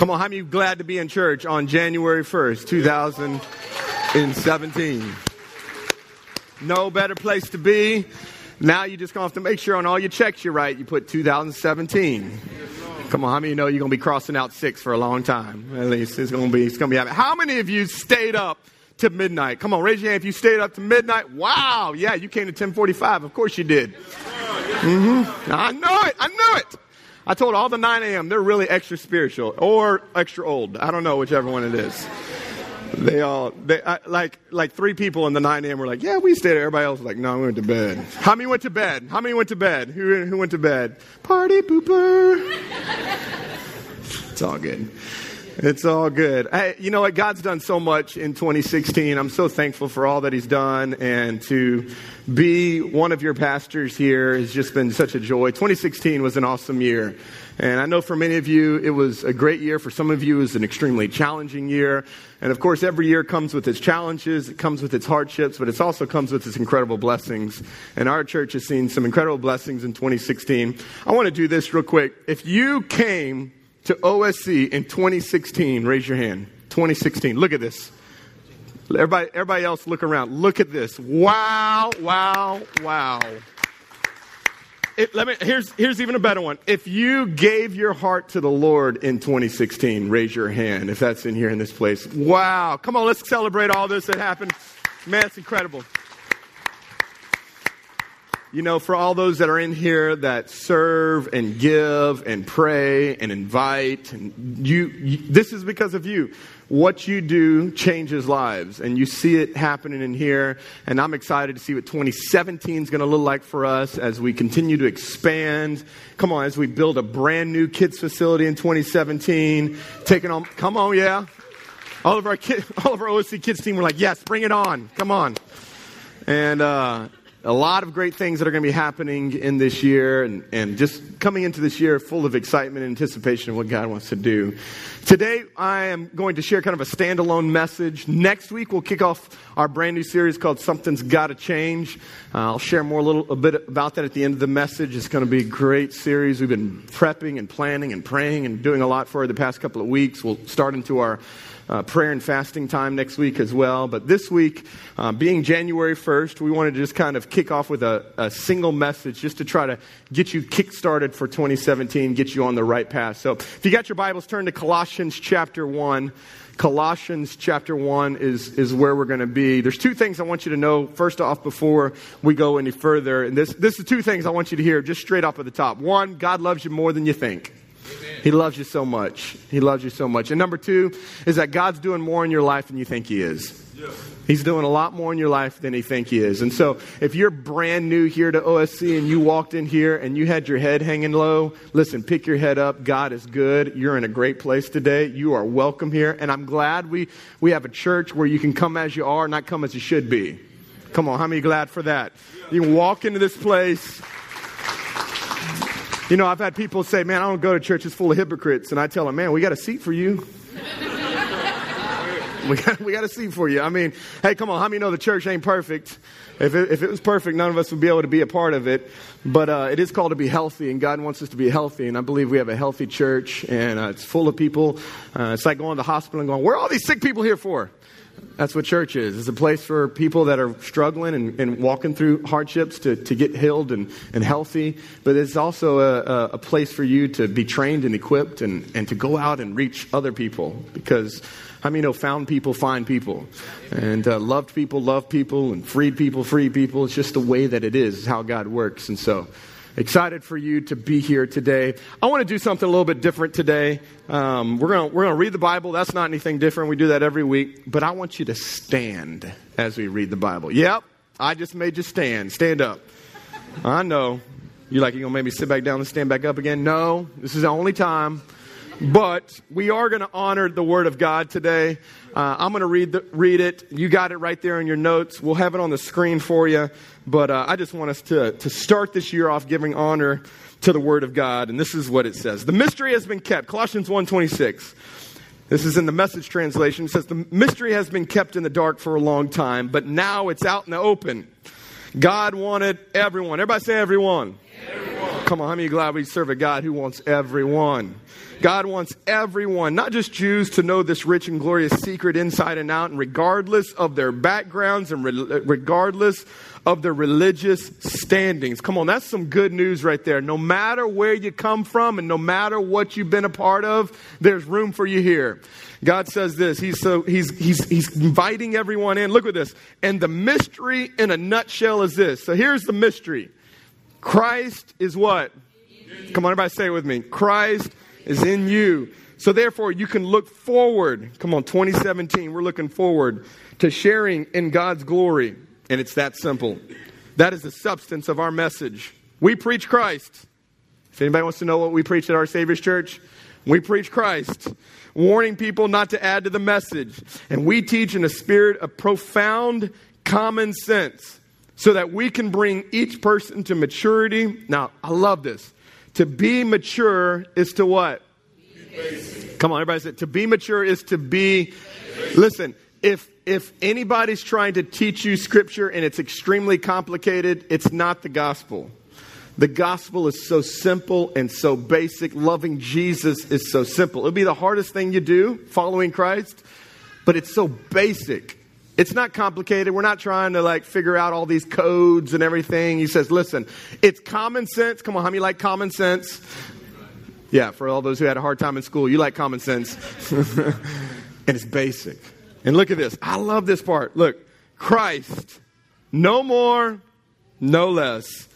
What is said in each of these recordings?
Come on, how many glad to be in church on January 1st, 2017? No better place to be. Now you just gonna have to make sure on all your checks you write, you put 2017. Come on, how many you know you're gonna be crossing out six for a long time? At least it's gonna be it's gonna be happening. How many of you stayed up to midnight? Come on, raise your hand if you stayed up to midnight. Wow, yeah, you came to 1045. Of course you did. Mm-hmm. I know it. I know it. I told all the 9 a.m. they're really extra spiritual or extra old. I don't know whichever one it is. They all, they, I, like, like three people in the 9 a.m. were like, yeah, we stayed. Everybody else was like, no, we went to bed. How many went to bed? How many went to bed? Who, who went to bed? Party pooper. it's all good. It's all good. Hey, you know what? God's done so much in 2016. I'm so thankful for all that He's done. And to be one of your pastors here has just been such a joy. 2016 was an awesome year. And I know for many of you, it was a great year. For some of you, it was an extremely challenging year. And of course, every year comes with its challenges, it comes with its hardships, but it also comes with its incredible blessings. And our church has seen some incredible blessings in 2016. I want to do this real quick. If you came to OSC in 2016, raise your hand. 2016. Look at this. Everybody, everybody else look around. Look at this. Wow, wow, wow. It, let me, here's, here's even a better one. If you gave your heart to the Lord in 2016, raise your hand if that's in here in this place. Wow. Come on, let's celebrate all this that happened. Man, it's incredible. You know, for all those that are in here that serve and give and pray and invite, and you, you, this is because of you. What you do changes lives, and you see it happening in here. And I'm excited to see what 2017 is going to look like for us as we continue to expand. Come on, as we build a brand new kids facility in 2017, taking on. Come on, yeah. All of our kid, all of our OSC kids team were like, "Yes, bring it on! Come on!" And uh, a lot of great things that are going to be happening in this year and, and just coming into this year full of excitement and anticipation of what God wants to do. Today, I am going to share kind of a standalone message. Next week, we'll kick off our brand new series called Something's Gotta Change. Uh, I'll share more a little a bit about that at the end of the message. It's going to be a great series. We've been prepping and planning and praying and doing a lot for the past couple of weeks. We'll start into our uh, prayer and fasting time next week as well. But this week, uh, being January 1st, we wanted to just kind of kick off with a, a single message just to try to get you kick started for 2017, get you on the right path. So if you got your Bibles, turn to Colossians chapter 1. Colossians chapter 1 is, is where we're going to be. There's two things I want you to know, first off, before we go any further. And this, this is two things I want you to hear just straight off at the top. One, God loves you more than you think. He loves you so much. He loves you so much. And number two is that God's doing more in your life than you think He is. He's doing a lot more in your life than you think He is. And so if you're brand new here to OSC and you walked in here and you had your head hanging low, listen, pick your head up. God is good. You're in a great place today. You are welcome here. And I'm glad we, we have a church where you can come as you are, not come as you should be. Come on, how many glad for that? You can walk into this place you know, I've had people say, man, I don't go to church, it's full of hypocrites. And I tell them, man, we got a seat for you. we, got, we got a seat for you. I mean, hey, come on, how many know the church ain't perfect? If it, if it was perfect, none of us would be able to be a part of it. But uh, it is called to be healthy, and God wants us to be healthy. And I believe we have a healthy church, and uh, it's full of people. Uh, it's like going to the hospital and going, where are all these sick people here for? That's what church is. It's a place for people that are struggling and, and walking through hardships to, to get healed and, and healthy. But it's also a, a, place for you to be trained and equipped and, and to go out and reach other people. Because, I mean, know, found people find people. And uh, loved people love people and freed people free people. It's just the way that it is, how God works. And so, Excited for you to be here today. I want to do something a little bit different today. Um, we're going we're to read the Bible. That's not anything different. We do that every week. But I want you to stand as we read the Bible. Yep, I just made you stand. Stand up. I know. You're like, you're going to make me sit back down and stand back up again? No, this is the only time. But we are going to honor the Word of God today. Uh, I'm going to read, the, read it. You got it right there in your notes. We'll have it on the screen for you. But uh, I just want us to, to start this year off giving honor to the Word of God. And this is what it says. The mystery has been kept. Colossians 1.26. This is in the message translation. It says, The mystery has been kept in the dark for a long time, but now it's out in the open. God wanted everyone. Everybody say everyone. everyone. Come on, how many glad we serve a God who wants everyone? God wants everyone, not just Jews, to know this rich and glorious secret inside and out, and regardless of their backgrounds and re- regardless of their religious standings. Come on, that's some good news right there. No matter where you come from and no matter what you've been a part of, there's room for you here. God says this. He's so he's he's he's inviting everyone in. Look at this. And the mystery in a nutshell is this. So here's the mystery. Christ is what? Come on, everybody say it with me. Christ is in you. So therefore, you can look forward. Come on, 2017, we're looking forward to sharing in God's glory. And it's that simple. That is the substance of our message. We preach Christ. If anybody wants to know what we preach at our Savior's Church, we preach Christ, warning people not to add to the message. And we teach in a spirit of profound common sense so that we can bring each person to maturity. Now, I love this. To be mature is to what? Come on, everybody say to be mature is to be. Listen, if if anybody's trying to teach you scripture and it's extremely complicated, it's not the gospel. The gospel is so simple and so basic. Loving Jesus is so simple. It'll be the hardest thing you do, following Christ, but it's so basic. It's not complicated. We're not trying to like figure out all these codes and everything. He says, listen, it's common sense. Come on, how many like common sense? Yeah, for all those who had a hard time in school, you like common sense. and it's basic. And look at this. I love this part. Look, Christ, no more, no less.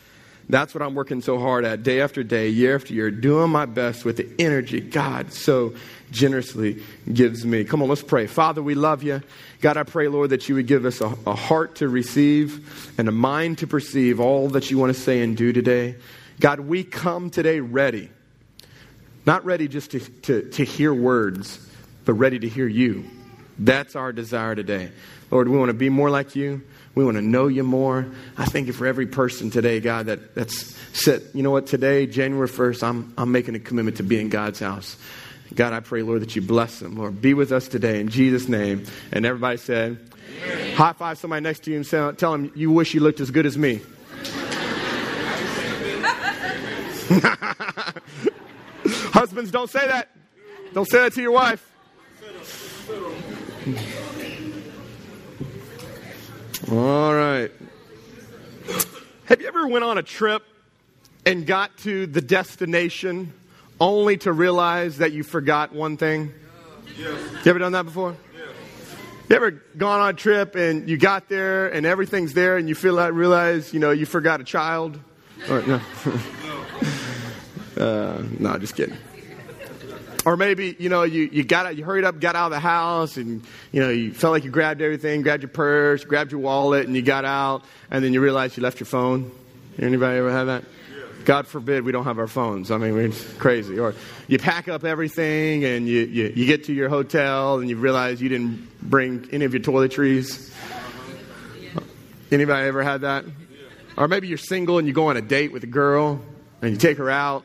That's what I'm working so hard at day after day, year after year, doing my best with the energy God so generously gives me. Come on, let's pray. Father, we love you. God, I pray, Lord, that you would give us a, a heart to receive and a mind to perceive all that you want to say and do today. God, we come today ready. Not ready just to, to, to hear words, but ready to hear you. That's our desire today. Lord, we want to be more like you. We want to know you more. I thank you for every person today, God, that, that's said, you know what, today, January 1st, I'm, I'm making a commitment to be in God's house. God, I pray, Lord, that you bless them. Lord, be with us today in Jesus' name. And everybody said, Amen. high five somebody next to you and say, tell them you wish you looked as good as me. Husbands, don't say that. Don't say that to your wife. All right. Have you ever went on a trip and got to the destination only to realize that you forgot one thing? Yes. You ever done that before? Yes. You ever gone on a trip and you got there and everything's there and you feel like realize you know you forgot a child? Or, no. uh, no, just kidding. Or maybe, you know, you, you got out, you hurried up, got out of the house, and, you know, you felt like you grabbed everything, grabbed your purse, grabbed your wallet, and you got out, and then you realized you left your phone. Anybody ever have that? God forbid we don't have our phones. I mean, it's crazy. Or you pack up everything and you, you, you, get to your hotel and you realize you didn't bring any of your toiletries. Anybody ever had that? Or maybe you're single and you go on a date with a girl and you take her out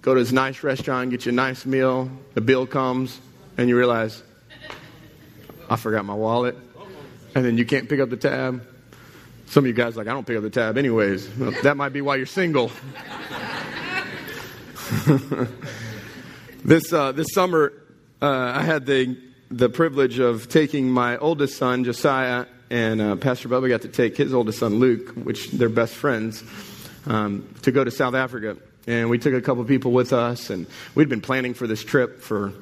go to this nice restaurant, get you a nice meal, the bill comes, and you realize, I forgot my wallet. And then you can't pick up the tab. Some of you guys like, I don't pick up the tab anyways. Well, that might be why you're single. this, uh, this summer, uh, I had the, the privilege of taking my oldest son, Josiah, and uh, Pastor Bubba got to take his oldest son, Luke, which they're best friends, um, to go to South Africa and we took a couple people with us and we'd been planning for this trip for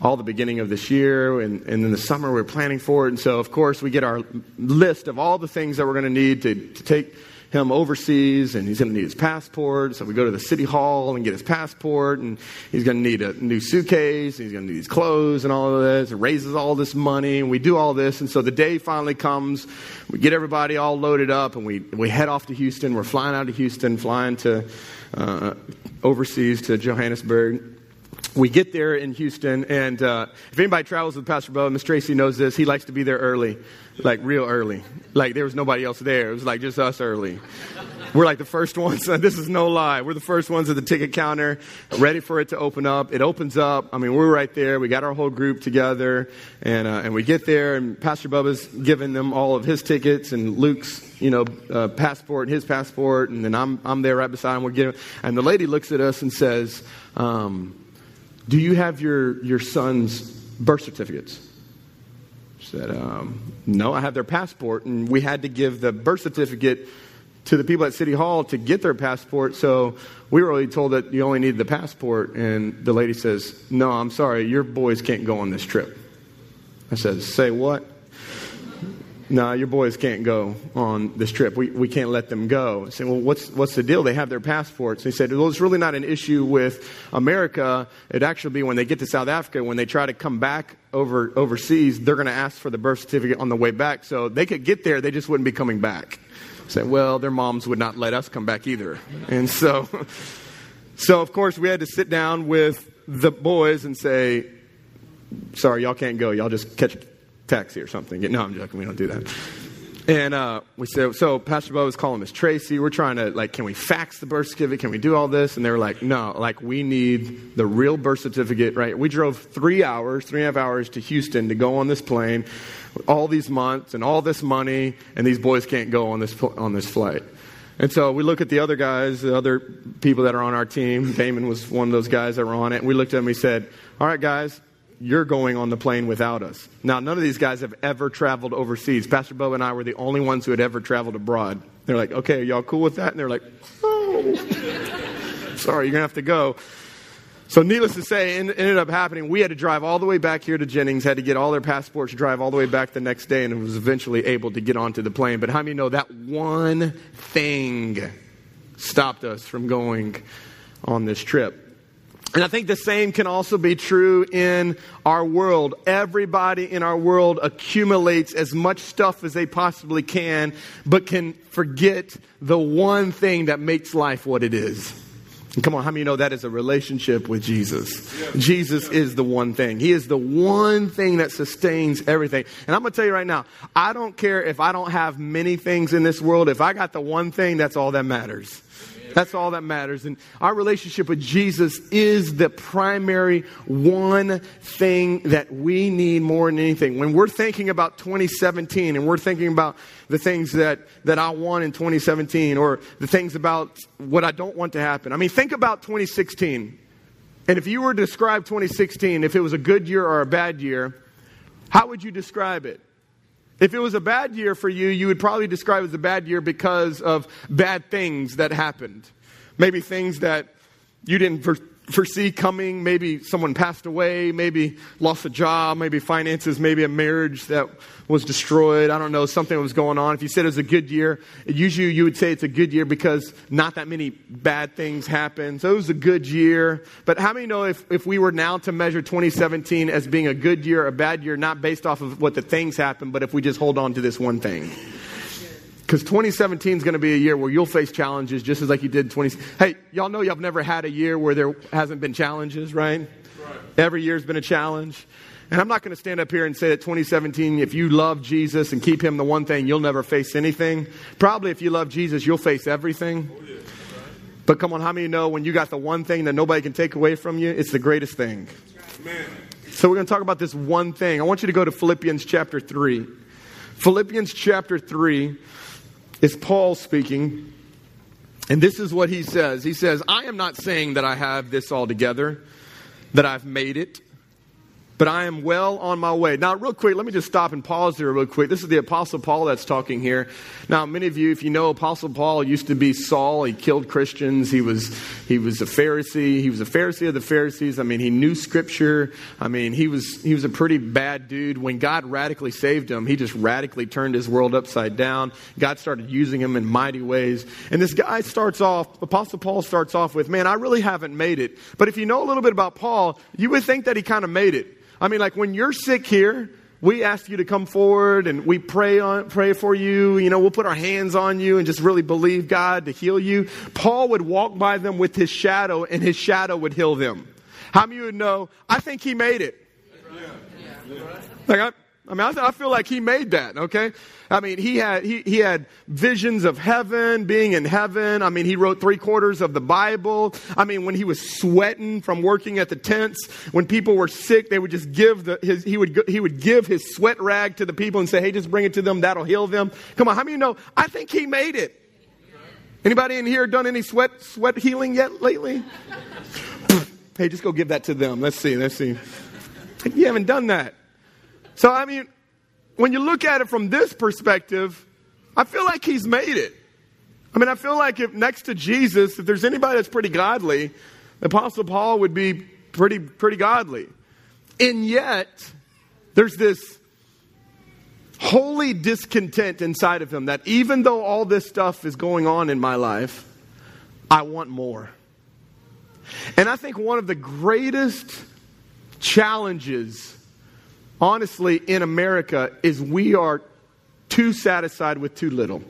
all the beginning of this year and, and in the summer we were planning for it. And so of course we get our list of all the things that we're going to need to, to take him overseas and he's going to need his passport. So we go to the city hall and get his passport and he's going to need a new suitcase he's going to need his clothes and all of this. It raises all this money and we do all this. And so the day finally comes we get everybody all loaded up and we, we head off to houston. We're flying out of houston flying to uh, overseas to Johannesburg. We get there in Houston, and uh, if anybody travels with Pastor Bo, Miss Tracy knows this. He likes to be there early, like real early. Like there was nobody else there. It was like just us early. We're like the first ones. this is no lie. We're the first ones at the ticket counter, ready for it to open up. It opens up. I mean, we're right there. We got our whole group together, and uh, and we get there, and Pastor Bubba's giving them all of his tickets and Luke's, you know, uh, passport, his passport, and then I'm I'm there right beside him. We're getting, and the lady looks at us and says. Um, do you have your, your son's birth certificates? She said, um, No, I have their passport. And we had to give the birth certificate to the people at City Hall to get their passport. So we were only told that you only needed the passport. And the lady says, No, I'm sorry, your boys can't go on this trip. I said, Say what? No, your boys can't go on this trip. We, we can't let them go. I said, well, what's, what's the deal? They have their passports. He said, well, it's really not an issue with America. It'd actually be when they get to South Africa, when they try to come back over, overseas, they're going to ask for the birth certificate on the way back. So they could get there, they just wouldn't be coming back. I said, well, their moms would not let us come back either. And so, so of course, we had to sit down with the boys and say, sorry, y'all can't go. Y'all just catch taxi or something. No, I'm joking. We don't do that. And uh, we said, so Pastor Bo was calling Miss Tracy. We're trying to, like, can we fax the birth certificate? Can we do all this? And they were like, no, like, we need the real birth certificate, right? We drove three hours, three and a half hours to Houston to go on this plane, all these months and all this money, and these boys can't go on this, on this flight. And so we look at the other guys, the other people that are on our team. Damon was one of those guys that were on it. And we looked at and we said, all right, guys, you're going on the plane without us. Now, none of these guys have ever traveled overseas. Pastor Bo and I were the only ones who had ever traveled abroad. They're like, okay, y'all cool with that? And they're like, oh, sorry, you're going to have to go. So, needless to say, it ended up happening. We had to drive all the way back here to Jennings, had to get all their passports, drive all the way back the next day, and was eventually able to get onto the plane. But how many know that one thing stopped us from going on this trip? And I think the same can also be true in our world. Everybody in our world accumulates as much stuff as they possibly can, but can forget the one thing that makes life what it is. And come on, how many you know that is a relationship with Jesus? Jesus is the one thing. He is the one thing that sustains everything. And I'm going to tell you right now, I don't care if I don't have many things in this world. If I got the one thing, that's all that matters. That's all that matters. And our relationship with Jesus is the primary one thing that we need more than anything. When we're thinking about 2017 and we're thinking about the things that, that I want in 2017 or the things about what I don't want to happen. I mean, think about 2016. And if you were to describe 2016, if it was a good year or a bad year, how would you describe it? If it was a bad year for you, you would probably describe it as a bad year because of bad things that happened. Maybe things that you didn't foresee coming. Maybe someone passed away, maybe lost a job, maybe finances, maybe a marriage that was destroyed. I don't know, something was going on. If you said it was a good year, usually you would say it's a good year because not that many bad things happened. So it was a good year. But how many know if, if we were now to measure 2017 as being a good year a bad year, not based off of what the things happened, but if we just hold on to this one thing? Because 2017 is going to be a year where you'll face challenges just as like you did 20. Hey, y'all know y'all never had a year where there hasn't been challenges, right? right. Every year's been a challenge. And I'm not going to stand up here and say that 2017, if you love Jesus and keep him the one thing, you'll never face anything. Probably if you love Jesus, you'll face everything. Oh, yeah. But come on, how many know when you got the one thing that nobody can take away from you, it's the greatest thing? So we're going to talk about this one thing. I want you to go to Philippians chapter 3. Philippians chapter 3 is Paul speaking. And this is what he says. He says, I am not saying that I have this all together, that I've made it, but I am well on my way. Now, real quick, let me just stop and pause here real quick. This is the Apostle Paul that's talking here. Now, many of you, if you know Apostle Paul, used to be Saul. He killed Christians. He was, he was a Pharisee. He was a Pharisee of the Pharisees. I mean, he knew Scripture. I mean, he was, he was a pretty bad dude. When God radically saved him, he just radically turned his world upside down. God started using him in mighty ways. And this guy starts off, Apostle Paul starts off with, man, I really haven't made it. But if you know a little bit about Paul, you would think that he kind of made it. I mean, like when you're sick here, we ask you to come forward and we pray on, pray for you. You know, we'll put our hands on you and just really believe God to heal you. Paul would walk by them with his shadow and his shadow would heal them. How many of you know? I think he made it. Like I, I mean, I, I, feel like he made that. Okay, I mean, he had he, he had visions of heaven, being in heaven. I mean, he wrote three quarters of the Bible. I mean, when he was sweating from working at the tents, when people were sick, they would just give the his he would he would give his sweat rag to the people and say, "Hey, just bring it to them. That'll heal them." Come on, how many you know? I think he made it. Anybody in here done any sweat sweat healing yet lately? hey, just go give that to them. Let's see. Let's see. You haven't done that. So, I mean, when you look at it from this perspective, I feel like he's made it. I mean, I feel like if next to Jesus, if there's anybody that's pretty godly, the Apostle Paul would be pretty, pretty godly. And yet, there's this holy discontent inside of him that even though all this stuff is going on in my life, I want more. And I think one of the greatest challenges honestly, in America, is we are too satisfied with too little.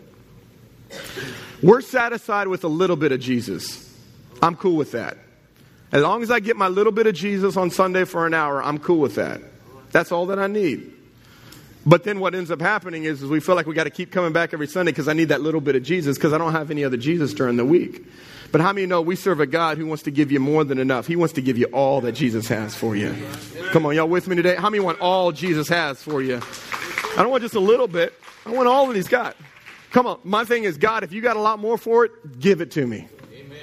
We're satisfied with a little bit of Jesus. I'm cool with that. As long as I get my little bit of Jesus on Sunday for an hour, I'm cool with that. That's all that I need. But then what ends up happening is, is we feel like we got to keep coming back every Sunday because I need that little bit of Jesus because I don't have any other Jesus during the week. But how many know we serve a God who wants to give you more than enough? He wants to give you all that Jesus has for you. Come on, y'all with me today? How many want all Jesus has for you? I don't want just a little bit. I want all that he's got. Come on. My thing is, God, if you got a lot more for it, give it to me. Amen.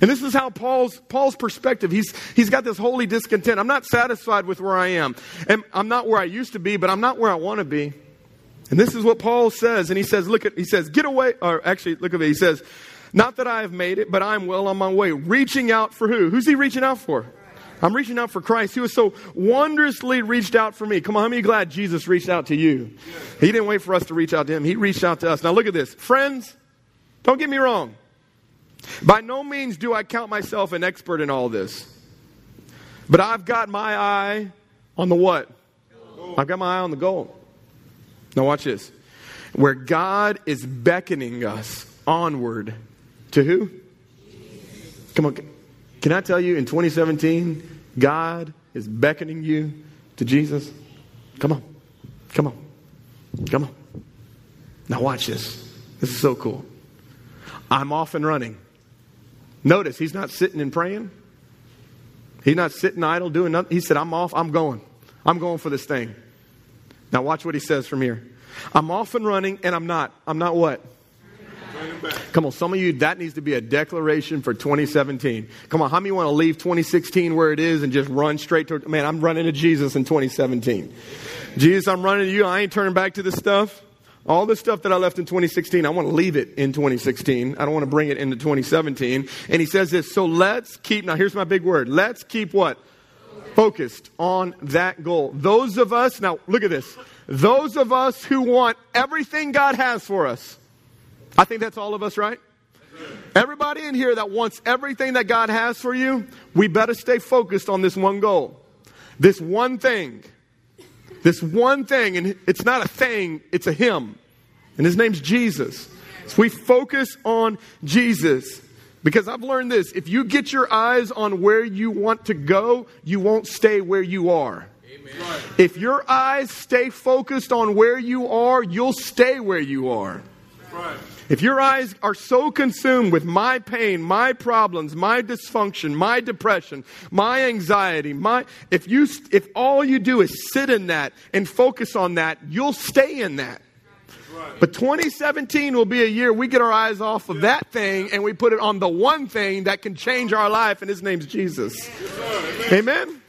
And this is how Paul's Paul's perspective. He's he's got this holy discontent. I'm not satisfied with where I am. And I'm not where I used to be, but I'm not where I want to be. And this is what Paul says. And he says, look at he says, get away or actually look at it. He says, not that I have made it, but I'm well on my way. Reaching out for who? Who's he reaching out for? I'm reaching out for Christ. He was so wondrously reached out for me. Come on, how many glad Jesus reached out to you? He didn't wait for us to reach out to him. He reached out to us. Now look at this. Friends, don't get me wrong. By no means do I count myself an expert in all this. But I've got my eye on the what? I've got my eye on the goal. Now watch this. Where God is beckoning us onward to who? Come on. Can I tell you in 2017, God is beckoning you to Jesus? Come on. Come on. Come on. Now watch this. This is so cool. I'm off and running. Notice he's not sitting and praying. He's not sitting idle doing nothing. He said, I'm off, I'm going. I'm going for this thing. Now watch what he says from here. I'm off and running, and I'm not. I'm not what? Come on, some of you, that needs to be a declaration for 2017. Come on, how many want to leave 2016 where it is and just run straight to, man, I'm running to Jesus in 2017. Jesus, I'm running to you. I ain't turning back to this stuff. All the stuff that I left in 2016, I want to leave it in 2016. I don't want to bring it into 2017. And he says this, so let's keep, now here's my big word. Let's keep what? Focused on that goal. Those of us, now look at this. Those of us who want everything God has for us, I think that's all of us, right? Everybody in here that wants everything that God has for you, we better stay focused on this one goal. This one thing. This one thing. And it's not a thing, it's a Him. And His name's Jesus. So we focus on Jesus. Because I've learned this if you get your eyes on where you want to go, you won't stay where you are. Amen. If your eyes stay focused on where you are, you'll stay where you are. Right. If your eyes are so consumed with my pain, my problems, my dysfunction, my depression, my anxiety, my if you if all you do is sit in that and focus on that, you'll stay in that. But 2017 will be a year we get our eyes off of that thing and we put it on the one thing that can change our life, and his name's Jesus. Amen?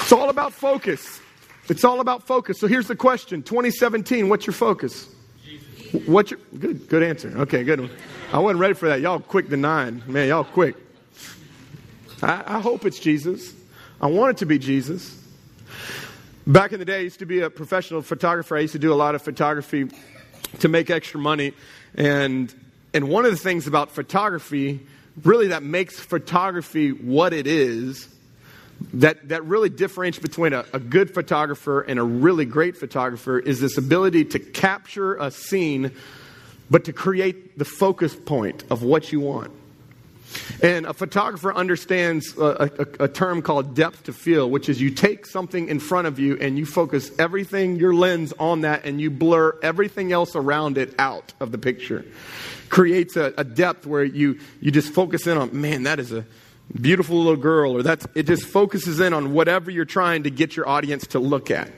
It's all about focus. It's all about focus. So here's the question 2017, what's your focus? What's your good? Good answer. Okay, good one. I wasn't ready for that. Y'all quick denying, man. Y'all quick. I, I hope it's Jesus. I want it to be Jesus. Back in the day, I used to be a professional photographer. I used to do a lot of photography to make extra money, and and one of the things about photography, really, that makes photography what it is that, that really differentiates between a, a, good photographer and a really great photographer is this ability to capture a scene, but to create the focus point of what you want. And a photographer understands a, a, a, term called depth to field, which is you take something in front of you and you focus everything, your lens on that, and you blur everything else around it out of the picture. Creates a, a depth where you, you just focus in on, man, that is a beautiful little girl, or that's, it just focuses in on whatever you're trying to get your audience to look at.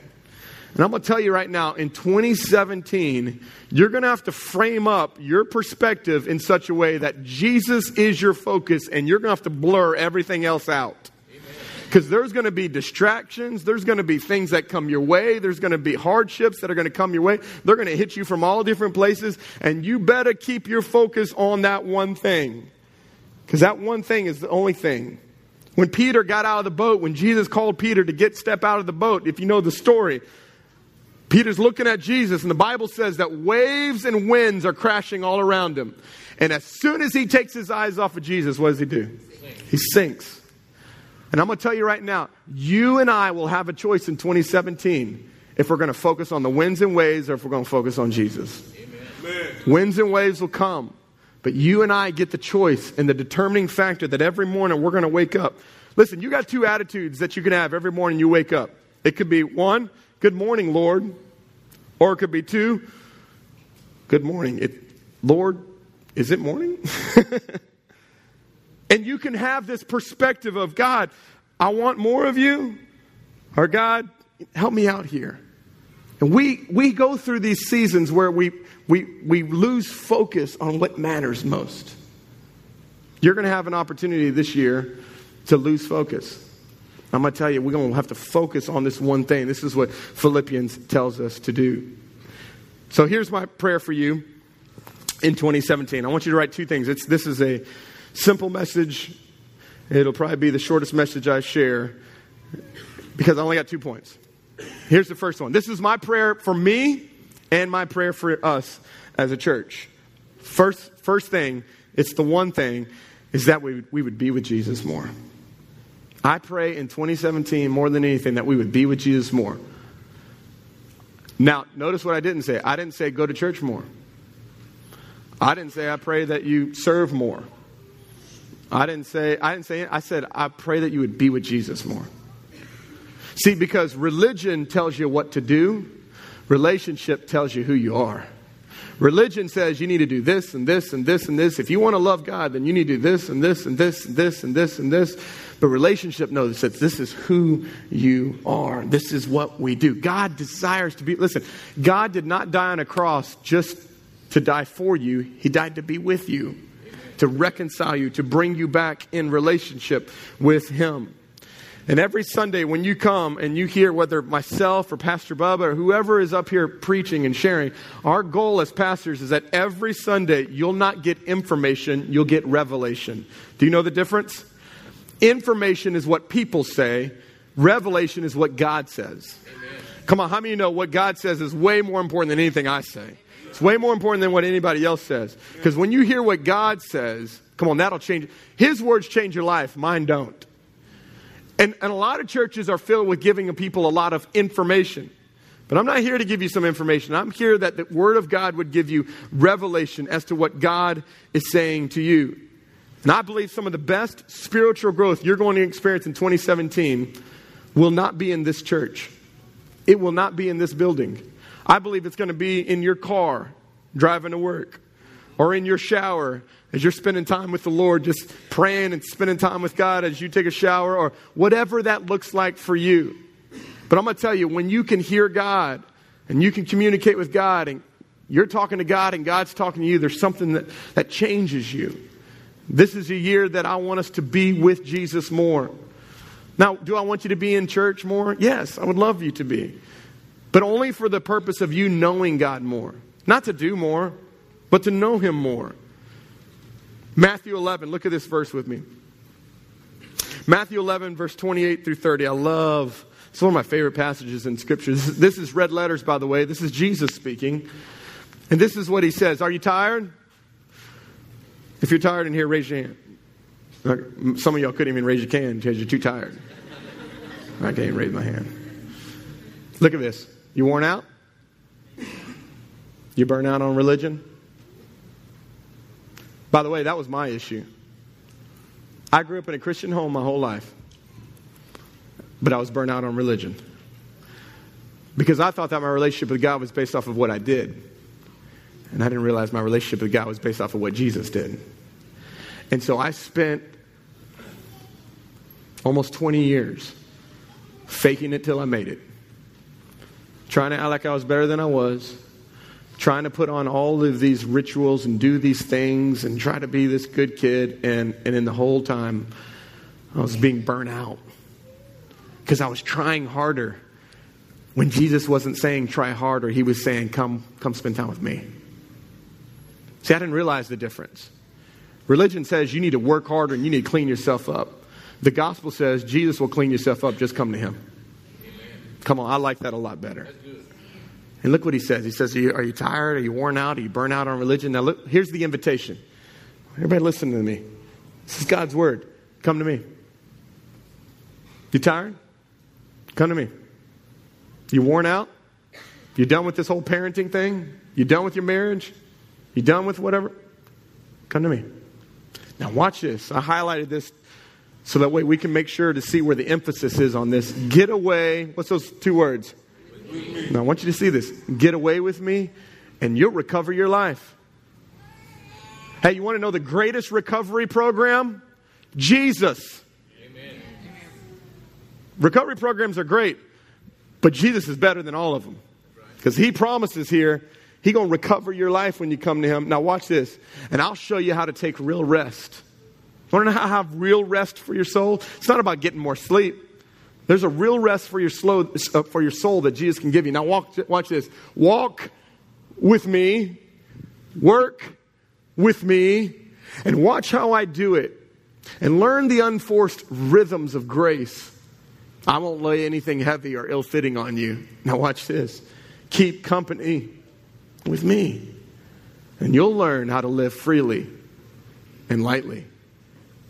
And I'm going to tell you right now, in 2017, you're going to have to frame up your perspective in such a way that Jesus is your focus and you're going to have to blur everything else out. Because there's going to be distractions, there's going to be things that come your way, there's going to be hardships that are going to come your way. They're going to hit you from all different places, and you better keep your focus on that one thing. Because that one thing is the only thing. When Peter got out of the boat, when Jesus called Peter to get step out of the boat, if you know the story, Peter's looking at Jesus, and the Bible says that waves and winds are crashing all around him. And as soon as he takes his eyes off of Jesus, what does he do? He sinks. And I'm going to tell you right now, you and I will have a choice in 2017 if we're going to focus on the winds and waves or if we're going to focus on Jesus. Amen. Winds and waves will come, but you and I get the choice and the determining factor that every morning we're going to wake up. Listen, you got two attitudes that you can have every morning you wake up. It could be one, Good morning, Lord. Or it could be two, Good morning. It, Lord, is it morning? and you can have this perspective of God, I want more of you. Or God, help me out here. And we, we go through these seasons where we, we, we lose focus on what matters most. You're going to have an opportunity this year to lose focus. I'm going to tell you, we're going to have to focus on this one thing. This is what Philippians tells us to do. So here's my prayer for you in 2017. I want you to write two things. It's, this is a simple message. It'll probably be the shortest message I share because I only got two points. Here's the first one. This is my prayer for me and my prayer for us as a church. First, first thing, it's the one thing, is that we, we would be with Jesus more. I pray in 2017 more than anything that we would be with Jesus more. Now, notice what I didn't say. I didn't say go to church more. I didn't say I pray that you serve more. I didn't say I didn't say I said I pray that you would be with Jesus more. See, because religion tells you what to do, relationship tells you who you are. Religion says you need to do this and this and this and this. If you want to love God, then you need to do this and this and this and this and this and this. But relationship knows that this is who you are. This is what we do. God desires to be, listen, God did not die on a cross just to die for you, He died to be with you, to reconcile you, to bring you back in relationship with Him. And every Sunday when you come and you hear whether myself or Pastor Bubba or whoever is up here preaching and sharing, our goal as pastors is that every Sunday you'll not get information, you'll get revelation. Do you know the difference? Information is what people say, revelation is what God says. Amen. Come on, how many of you know what God says is way more important than anything I say? It's way more important than what anybody else says. Because when you hear what God says, come on, that'll change. His words change your life, mine don't. And, and a lot of churches are filled with giving people a lot of information. But I'm not here to give you some information. I'm here that the Word of God would give you revelation as to what God is saying to you. And I believe some of the best spiritual growth you're going to experience in 2017 will not be in this church. It will not be in this building. I believe it's going to be in your car driving to work or in your shower as you're spending time with the Lord, just praying and spending time with God as you take a shower or whatever that looks like for you. But I'm going to tell you, when you can hear God and you can communicate with God and you're talking to God and God's talking to you, there's something that, that changes you. This is a year that I want us to be with Jesus more. Now, do I want you to be in church more? Yes, I would love you to be. But only for the purpose of you knowing God more. Not to do more, but to know Him more. Matthew 11, look at this verse with me. Matthew 11, verse 28 through 30. I love, it's one of my favorite passages in Scripture. This is, this is red letters, by the way. This is Jesus speaking. And this is what He says Are you tired? If you're tired in here, raise your hand. Some of y'all couldn't even raise your hand because you're too tired. I can't raise my hand. Look at this. You worn out? You burn out on religion? By the way, that was my issue. I grew up in a Christian home my whole life, but I was burnt out on religion. Because I thought that my relationship with God was based off of what I did. And I didn't realize my relationship with God was based off of what Jesus did. And so I spent almost 20 years faking it till I made it. Trying to act like I was better than I was. Trying to put on all of these rituals and do these things and try to be this good kid. And, and in the whole time, I was being burnt out because I was trying harder. When Jesus wasn't saying try harder, he was saying, come, come spend time with me. See, I didn't realize the difference. Religion says you need to work harder and you need to clean yourself up. The gospel says Jesus will clean yourself up, just come to him. Come on, I like that a lot better. And look what he says. He says, are you, are you tired? Are you worn out? Are you burnt out on religion? Now, look, here's the invitation. Everybody, listen to me. This is God's word. Come to me. You tired? Come to me. You worn out? You done with this whole parenting thing? You done with your marriage? You done with whatever? Come to me. Now, watch this. I highlighted this so that way we can make sure to see where the emphasis is on this. Get away. What's those two words? Now, I want you to see this. Get away with me, and you'll recover your life. Hey, you want to know the greatest recovery program? Jesus. Amen. Recovery programs are great, but Jesus is better than all of them. Because he promises here, he going to recover your life when you come to him. Now watch this, and I'll show you how to take real rest. Want to know how to have real rest for your soul? It's not about getting more sleep. There's a real rest for your, slow, uh, for your soul that Jesus can give you. Now, walk, watch this. Walk with me, work with me, and watch how I do it. And learn the unforced rhythms of grace. I won't lay anything heavy or ill fitting on you. Now, watch this. Keep company with me, and you'll learn how to live freely and lightly.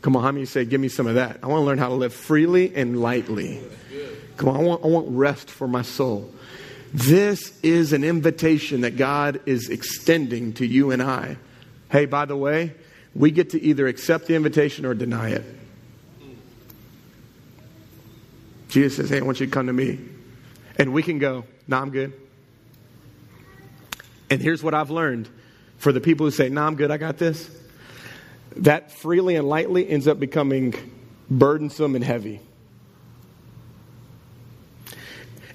Come on, how many say, give me some of that? I want to learn how to live freely and lightly. Come on, I want, I want rest for my soul. This is an invitation that God is extending to you and I. Hey, by the way, we get to either accept the invitation or deny it. Jesus says, Hey, I want you to come to me. And we can go, No, nah, I'm good. And here's what I've learned for the people who say, No, nah, I'm good, I got this that freely and lightly ends up becoming burdensome and heavy.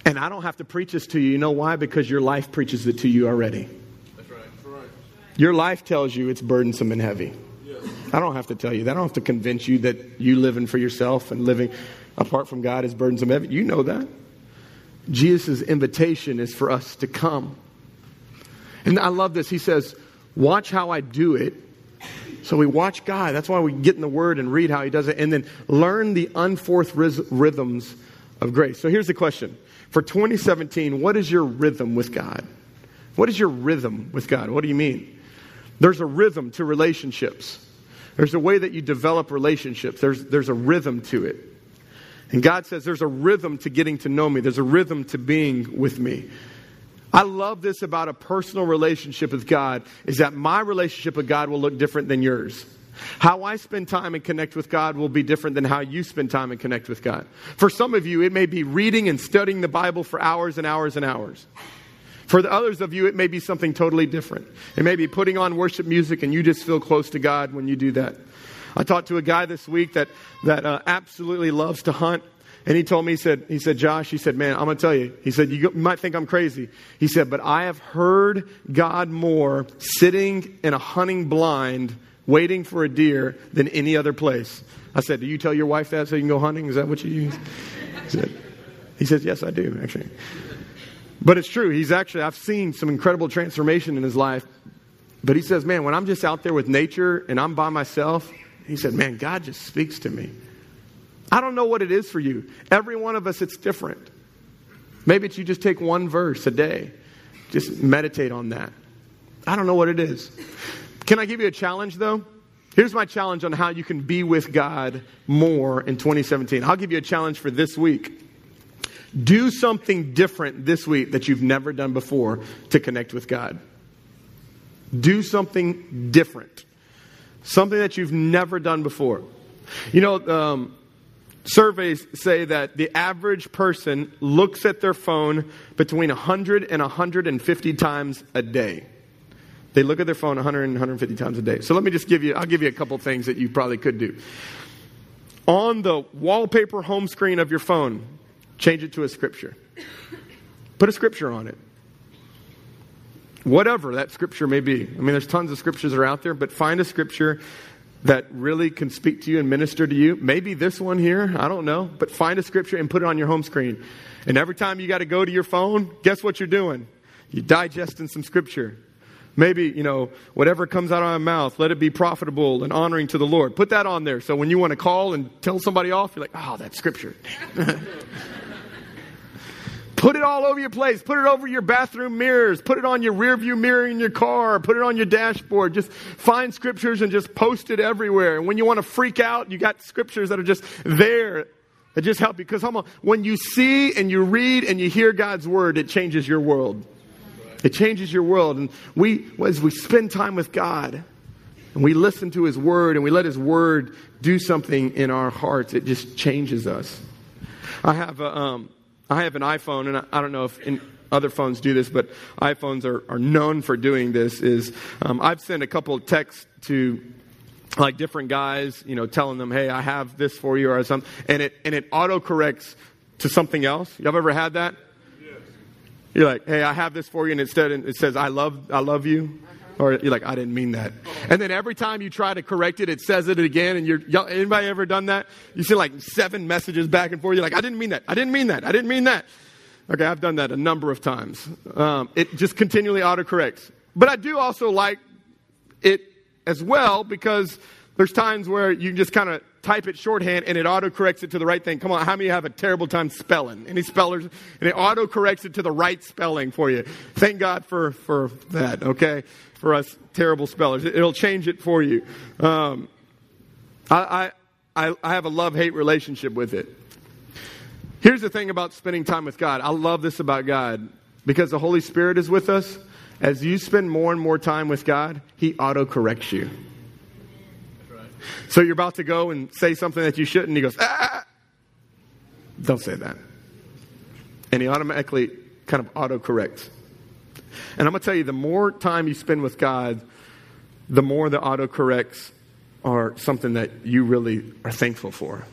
And I don't have to preach this to you. You know why? Because your life preaches it to you already. That's right. That's right. Your life tells you it's burdensome and heavy. Yes. I don't have to tell you that. I don't have to convince you that you living for yourself and living apart from God is burdensome and heavy. You know that. Jesus' invitation is for us to come. And I love this. He says, Watch how I do it so we watch God. That's why we get in the Word and read how He does it, and then learn the unforced rhythms of grace. So here's the question For 2017, what is your rhythm with God? What is your rhythm with God? What do you mean? There's a rhythm to relationships. There's a way that you develop relationships. There's, there's a rhythm to it. And God says there's a rhythm to getting to know me. There's a rhythm to being with me. I love this about a personal relationship with God is that my relationship with God will look different than yours. How I spend time and connect with God will be different than how you spend time and connect with God. For some of you, it may be reading and studying the Bible for hours and hours and hours. For the others of you, it may be something totally different. It may be putting on worship music and you just feel close to God when you do that. I talked to a guy this week that, that uh, absolutely loves to hunt. And he told me, he said, he said, Josh, he said, man, I'm going to tell you. He said, you might think I'm crazy. He said, but I have heard God more sitting in a hunting blind waiting for a deer than any other place. I said, do you tell your wife that so you can go hunting? Is that what you use? He said, he says, yes, I do, actually. But it's true. He's actually, I've seen some incredible transformation in his life. But he says, man, when I'm just out there with nature and I'm by myself, he said, man, God just speaks to me. I don't know what it is for you. Every one of us, it's different. Maybe it's you just take one verse a day, just meditate on that. I don't know what it is. Can I give you a challenge, though? Here's my challenge on how you can be with God more in 2017. I'll give you a challenge for this week. Do something different this week that you've never done before to connect with God. Do something different. Something that you've never done before. You know, um, surveys say that the average person looks at their phone between 100 and 150 times a day. They look at their phone 100 and 150 times a day. So let me just give you, I'll give you a couple things that you probably could do. On the wallpaper home screen of your phone, change it to a scripture. Put a scripture on it. Whatever that scripture may be. I mean, there's tons of scriptures that are out there, but find a scripture that really can speak to you and minister to you. Maybe this one here, I don't know, but find a scripture and put it on your home screen. And every time you got to go to your phone, guess what you're doing? You're digesting some scripture. Maybe, you know, whatever comes out of my mouth, let it be profitable and honoring to the Lord. Put that on there. So when you want to call and tell somebody off, you're like, ah, oh, that's scripture. Put it all over your place. Put it over your bathroom mirrors. Put it on your rearview mirror in your car. Put it on your dashboard. Just find scriptures and just post it everywhere. And when you want to freak out, you got scriptures that are just there that just help you. Because when you see and you read and you hear God's word, it changes your world. It changes your world. And we, as we spend time with God and we listen to His word and we let His word do something in our hearts, it just changes us. I have a, um, I have an iPhone, and I, I don't know if in, other phones do this, but iPhones are, are known for doing this. Is um, I've sent a couple of texts to like different guys, you know, telling them, "Hey, I have this for you," or something, and it and it auto corrects to something else. Y'all ever had that? Yes. You're like, "Hey, I have this for you," and instead it says, "I love, I love you." Or you're like, I didn't mean that. And then every time you try to correct it, it says it again. And you're, anybody ever done that? You see like seven messages back and forth. You're like, I didn't mean that. I didn't mean that. I didn't mean that. Okay, I've done that a number of times. Um, it just continually autocorrects. But I do also like it as well because there's times where you can just kind of type it shorthand and it autocorrects it to the right thing. Come on, how many have a terrible time spelling? Any spellers? And it autocorrects it to the right spelling for you. Thank God for, for that, okay? For us terrible spellers. It'll change it for you. Um, I, I, I have a love hate relationship with it. Here's the thing about spending time with God. I love this about God because the Holy Spirit is with us. As you spend more and more time with God, He autocorrects you. So you're about to go and say something that you shouldn't. He goes, ah, don't say that. And he automatically kind of auto corrects. And I'm going to tell you, the more time you spend with God, the more the auto corrects are something that you really are thankful for.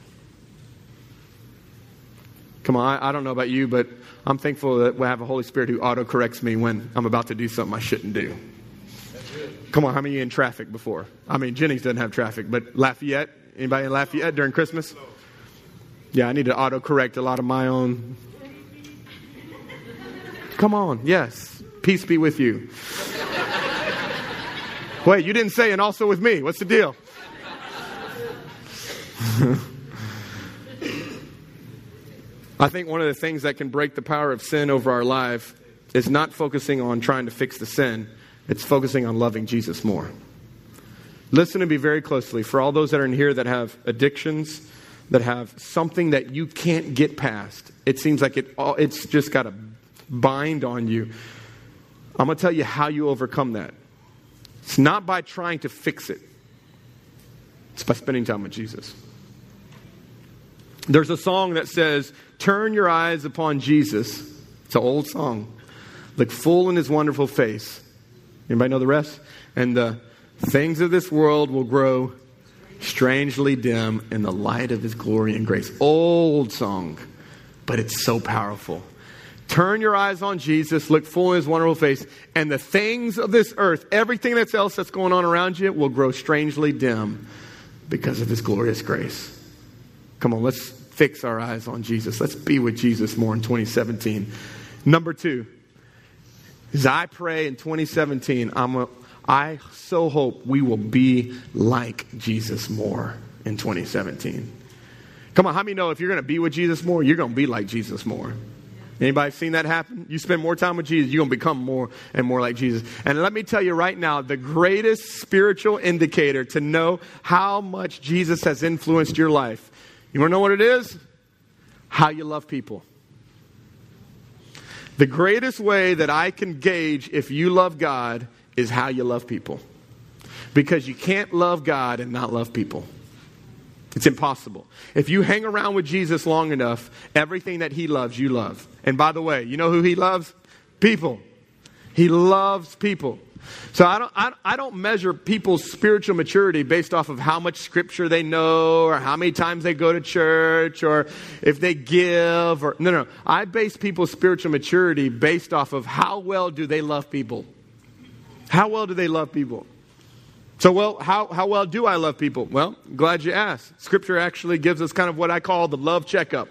Come on, I, I don't know about you, but I'm thankful that we have a Holy Spirit who auto corrects me when I'm about to do something I shouldn't do. Come on, how many in traffic before? I mean, Jennings doesn't have traffic, but Lafayette, anybody in Lafayette during Christmas? Yeah, I need to autocorrect a lot of my own. Come on, yes. Peace be with you. Wait, you didn't say, and also with me. What's the deal? I think one of the things that can break the power of sin over our life is not focusing on trying to fix the sin it's focusing on loving Jesus more. Listen to me very closely. For all those that are in here that have addictions, that have something that you can't get past, it seems like it all, it's just got a bind on you. I'm going to tell you how you overcome that. It's not by trying to fix it, it's by spending time with Jesus. There's a song that says, Turn your eyes upon Jesus. It's an old song. Look full in his wonderful face. Anybody know the rest? And the things of this world will grow strangely dim in the light of his glory and grace. Old song, but it's so powerful. Turn your eyes on Jesus, look full in his wonderful face, and the things of this earth, everything that's else that's going on around you, will grow strangely dim because of his glorious grace. Come on, let's fix our eyes on Jesus. Let's be with Jesus more in 2017. Number two, as I pray in 2017, I'm a, I so hope we will be like Jesus more in 2017. Come on, how many know if you're going to be with Jesus more, you're going to be like Jesus more? Anybody seen that happen? You spend more time with Jesus, you're going to become more and more like Jesus. And let me tell you right now, the greatest spiritual indicator to know how much Jesus has influenced your life. You want to know what it is? How you love people. The greatest way that I can gauge if you love God is how you love people. Because you can't love God and not love people. It's impossible. If you hang around with Jesus long enough, everything that he loves, you love. And by the way, you know who he loves? People. He loves people. So I don't, I, I, don't measure people's spiritual maturity based off of how much scripture they know or how many times they go to church or if they give or no, no. I base people's spiritual maturity based off of how well do they love people. How well do they love people? So, well, how, how well do I love people? Well, glad you asked. Scripture actually gives us kind of what I call the love checkup.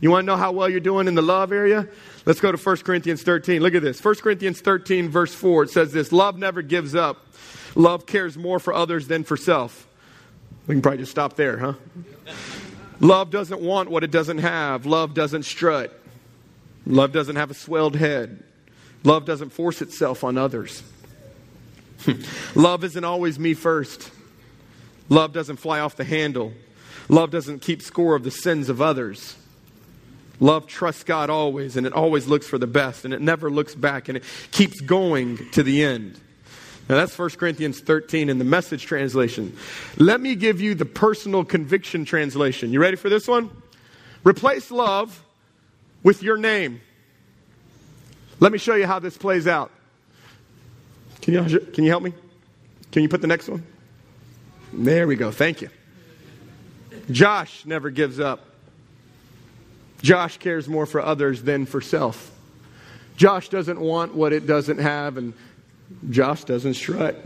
You want to know how well you're doing in the love area? Let's go to 1 Corinthians 13. Look at this. 1 Corinthians 13, verse 4. It says this Love never gives up. Love cares more for others than for self. We can probably just stop there, huh? Love doesn't want what it doesn't have. Love doesn't strut. Love doesn't have a swelled head. Love doesn't force itself on others. Love isn't always me first. Love doesn't fly off the handle. Love doesn't keep score of the sins of others. Love trusts God always, and it always looks for the best, and it never looks back, and it keeps going to the end. Now, that's 1 Corinthians 13 in the message translation. Let me give you the personal conviction translation. You ready for this one? Replace love with your name. Let me show you how this plays out. Can you, can you help me? Can you put the next one? There we go. Thank you. Josh never gives up. Josh cares more for others than for self. Josh doesn't want what it doesn't have, and Josh doesn't strut.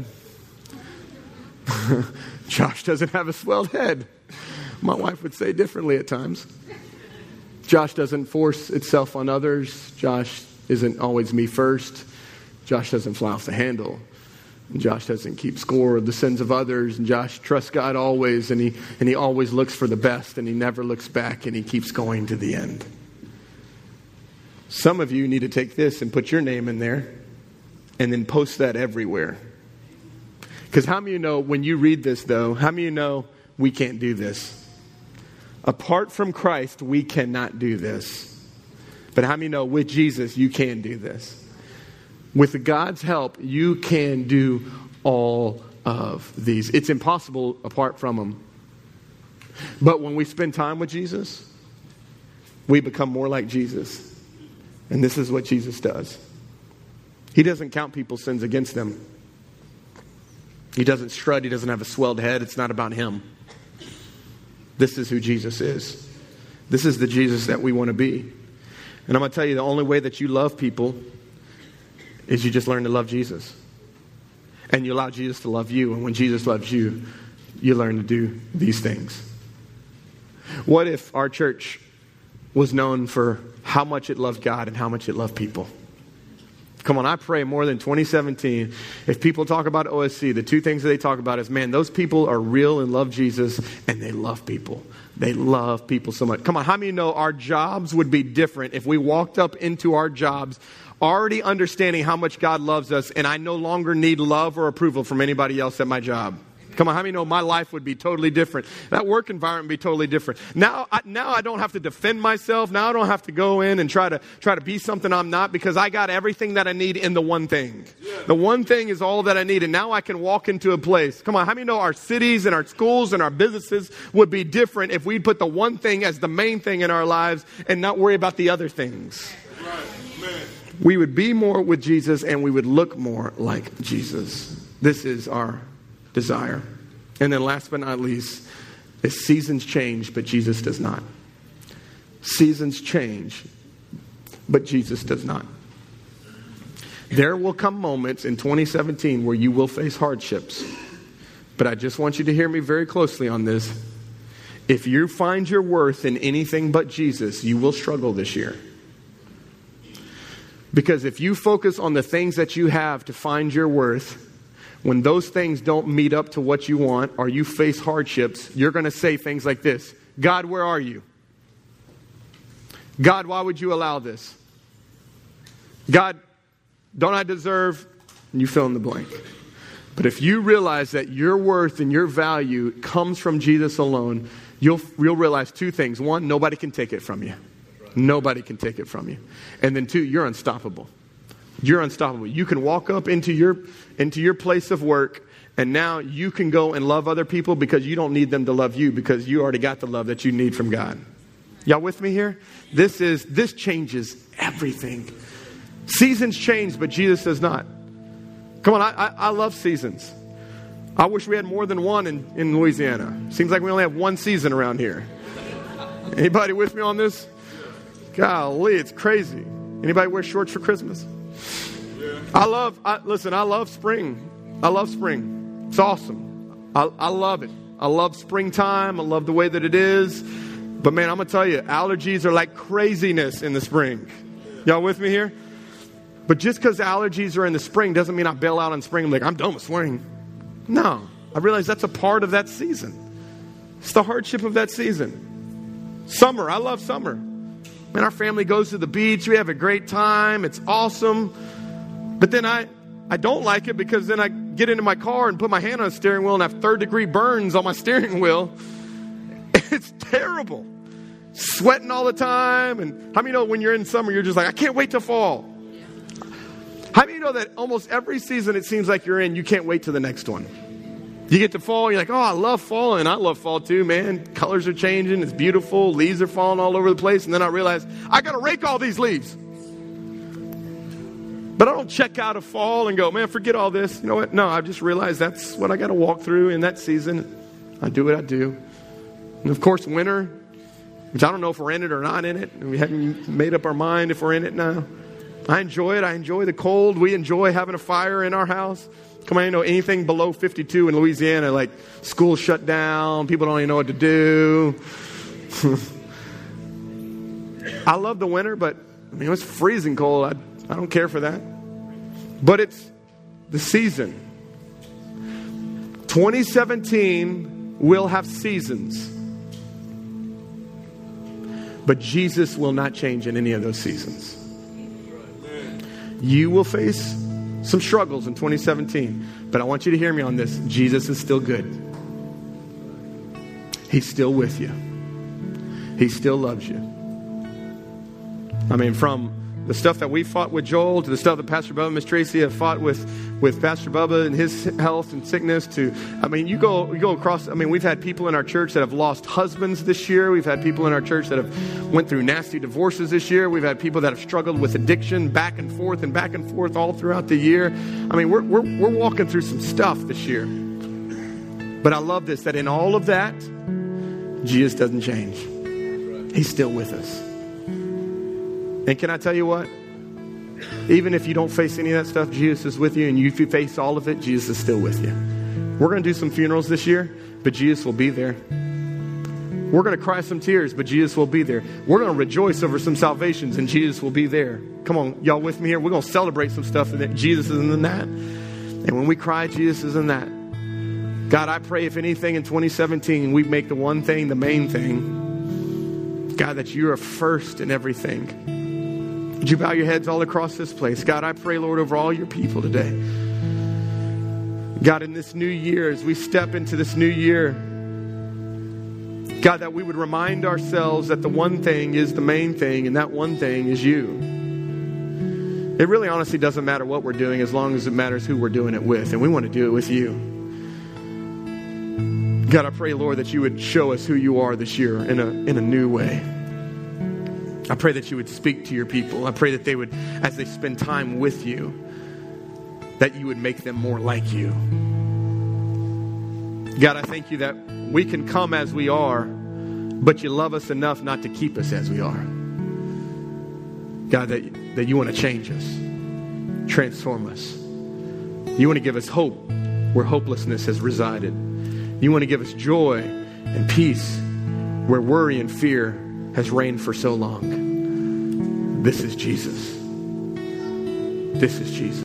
Josh doesn't have a swelled head. My wife would say differently at times. Josh doesn't force itself on others. Josh isn't always me first. Josh doesn't fly off the handle. And Josh doesn't keep score of the sins of others. And Josh trusts God always, and he, and he always looks for the best, and he never looks back, and he keeps going to the end. Some of you need to take this and put your name in there and then post that everywhere. Because how many you know when you read this, though, how many you know we can't do this? Apart from Christ, we cannot do this. But how many know with Jesus, you can do this? With God's help, you can do all of these. It's impossible apart from Him. But when we spend time with Jesus, we become more like Jesus. And this is what Jesus does. He doesn't count people's sins against them. He doesn't strut. He doesn't have a swelled head. It's not about him. This is who Jesus is. This is the Jesus that we want to be. And I'm going to tell you the only way that you love people is you just learn to love Jesus. And you allow Jesus to love you. And when Jesus loves you, you learn to do these things. What if our church was known for how much it loved God and how much it loved people? Come on, I pray more than 2017. If people talk about OSC, the two things that they talk about is man, those people are real and love Jesus and they love people. They love people so much. Come on, how many know our jobs would be different if we walked up into our jobs already understanding how much God loves us, and I no longer need love or approval from anybody else at my job. Come on, how many know my life would be totally different? That work environment would be totally different. Now, I, now I don't have to defend myself. Now I don't have to go in and try to try to be something I'm not because I got everything that I need in the one thing. The one thing is all that I need, and now I can walk into a place. Come on, how many know our cities and our schools and our businesses would be different if we put the one thing as the main thing in our lives and not worry about the other things? Right we would be more with Jesus and we would look more like Jesus. This is our desire. And then, last but not least, is seasons change, but Jesus does not. Seasons change, but Jesus does not. There will come moments in 2017 where you will face hardships. But I just want you to hear me very closely on this. If you find your worth in anything but Jesus, you will struggle this year. Because if you focus on the things that you have to find your worth, when those things don't meet up to what you want or you face hardships, you're going to say things like this God, where are you? God, why would you allow this? God, don't I deserve? And you fill in the blank. But if you realize that your worth and your value comes from Jesus alone, you'll, you'll realize two things. One, nobody can take it from you. Nobody can take it from you. And then two, you're unstoppable. You're unstoppable. You can walk up into your into your place of work And now you can go and love other people because you don't need them to love you because you already got the love that you need from God. Y'all with me here? This is this changes everything. Seasons change, but Jesus does not. Come on, I, I, I love seasons. I wish we had more than one in, in Louisiana. Seems like we only have one season around here. Anybody with me on this? Golly, it's crazy. Anybody wear shorts for Christmas? I love, I, listen, I love spring. I love spring. It's awesome. I, I love it. I love springtime. I love the way that it is. But man, I'm going to tell you, allergies are like craziness in the spring. Y'all with me here? But just because allergies are in the spring doesn't mean I bail out on spring. I'm like, I'm done with spring. No. I realize that's a part of that season. It's the hardship of that season. Summer, I love summer. Man, our family goes to the beach. We have a great time. It's awesome. But then I, I don't like it because then I get into my car and put my hand on the steering wheel and have third degree burns on my steering wheel. It's terrible. Sweating all the time. And how many know when you're in summer, you're just like, I can't wait to fall? How many know that almost every season it seems like you're in, you can't wait to the next one? You get to fall, you're like, oh, I love fall, and I love fall too, man. Colors are changing, it's beautiful, leaves are falling all over the place, and then I realize I got to rake all these leaves. But I don't check out of fall and go, man, forget all this. You know what? No, I just realized that's what I got to walk through in that season. I do what I do. And of course, winter, which I don't know if we're in it or not in it. We haven't made up our mind if we're in it now. I enjoy it. I enjoy the cold. We enjoy having a fire in our house. Come on, you know, anything below 52 in Louisiana, like school shut down, people don't even know what to do. I love the winter, but I mean, it was freezing cold. I I don't care for that. But it's the season. 2017 will have seasons. But Jesus will not change in any of those seasons. You will face some struggles in 2017, but I want you to hear me on this. Jesus is still good. He's still with you. He still loves you. I mean, from the stuff that we fought with Joel, to the stuff that Pastor Bubba and Miss Tracy have fought with, with Pastor Bubba and his health and sickness, to, I mean, you go, you go across, I mean, we've had people in our church that have lost husbands this year. We've had people in our church that have went through nasty divorces this year. We've had people that have struggled with addiction back and forth and back and forth all throughout the year. I mean, we're, we're, we're walking through some stuff this year. But I love this, that in all of that, Jesus doesn't change. He's still with us. And can I tell you what? Even if you don't face any of that stuff, Jesus is with you, and if you face all of it, Jesus is still with you. We're going to do some funerals this year, but Jesus will be there. We're going to cry some tears, but Jesus will be there. We're going to rejoice over some salvations, and Jesus will be there. Come on, y'all with me here? We're going to celebrate some stuff, and Jesus is in that. And when we cry, Jesus is in that. God, I pray if anything in 2017, we make the one thing the main thing. God, that you are first in everything. Would you bow your heads all across this place? God, I pray, Lord, over all your people today. God, in this new year, as we step into this new year, God, that we would remind ourselves that the one thing is the main thing, and that one thing is you. It really honestly doesn't matter what we're doing as long as it matters who we're doing it with, and we want to do it with you. God, I pray, Lord, that you would show us who you are this year in a, in a new way. I pray that you would speak to your people. I pray that they would, as they spend time with you, that you would make them more like you. God, I thank you that we can come as we are, but you love us enough not to keep us as we are. God, that, that you want to change us, transform us. You want to give us hope where hopelessness has resided. You want to give us joy and peace where worry and fear has reigned for so long. This is Jesus. This is Jesus.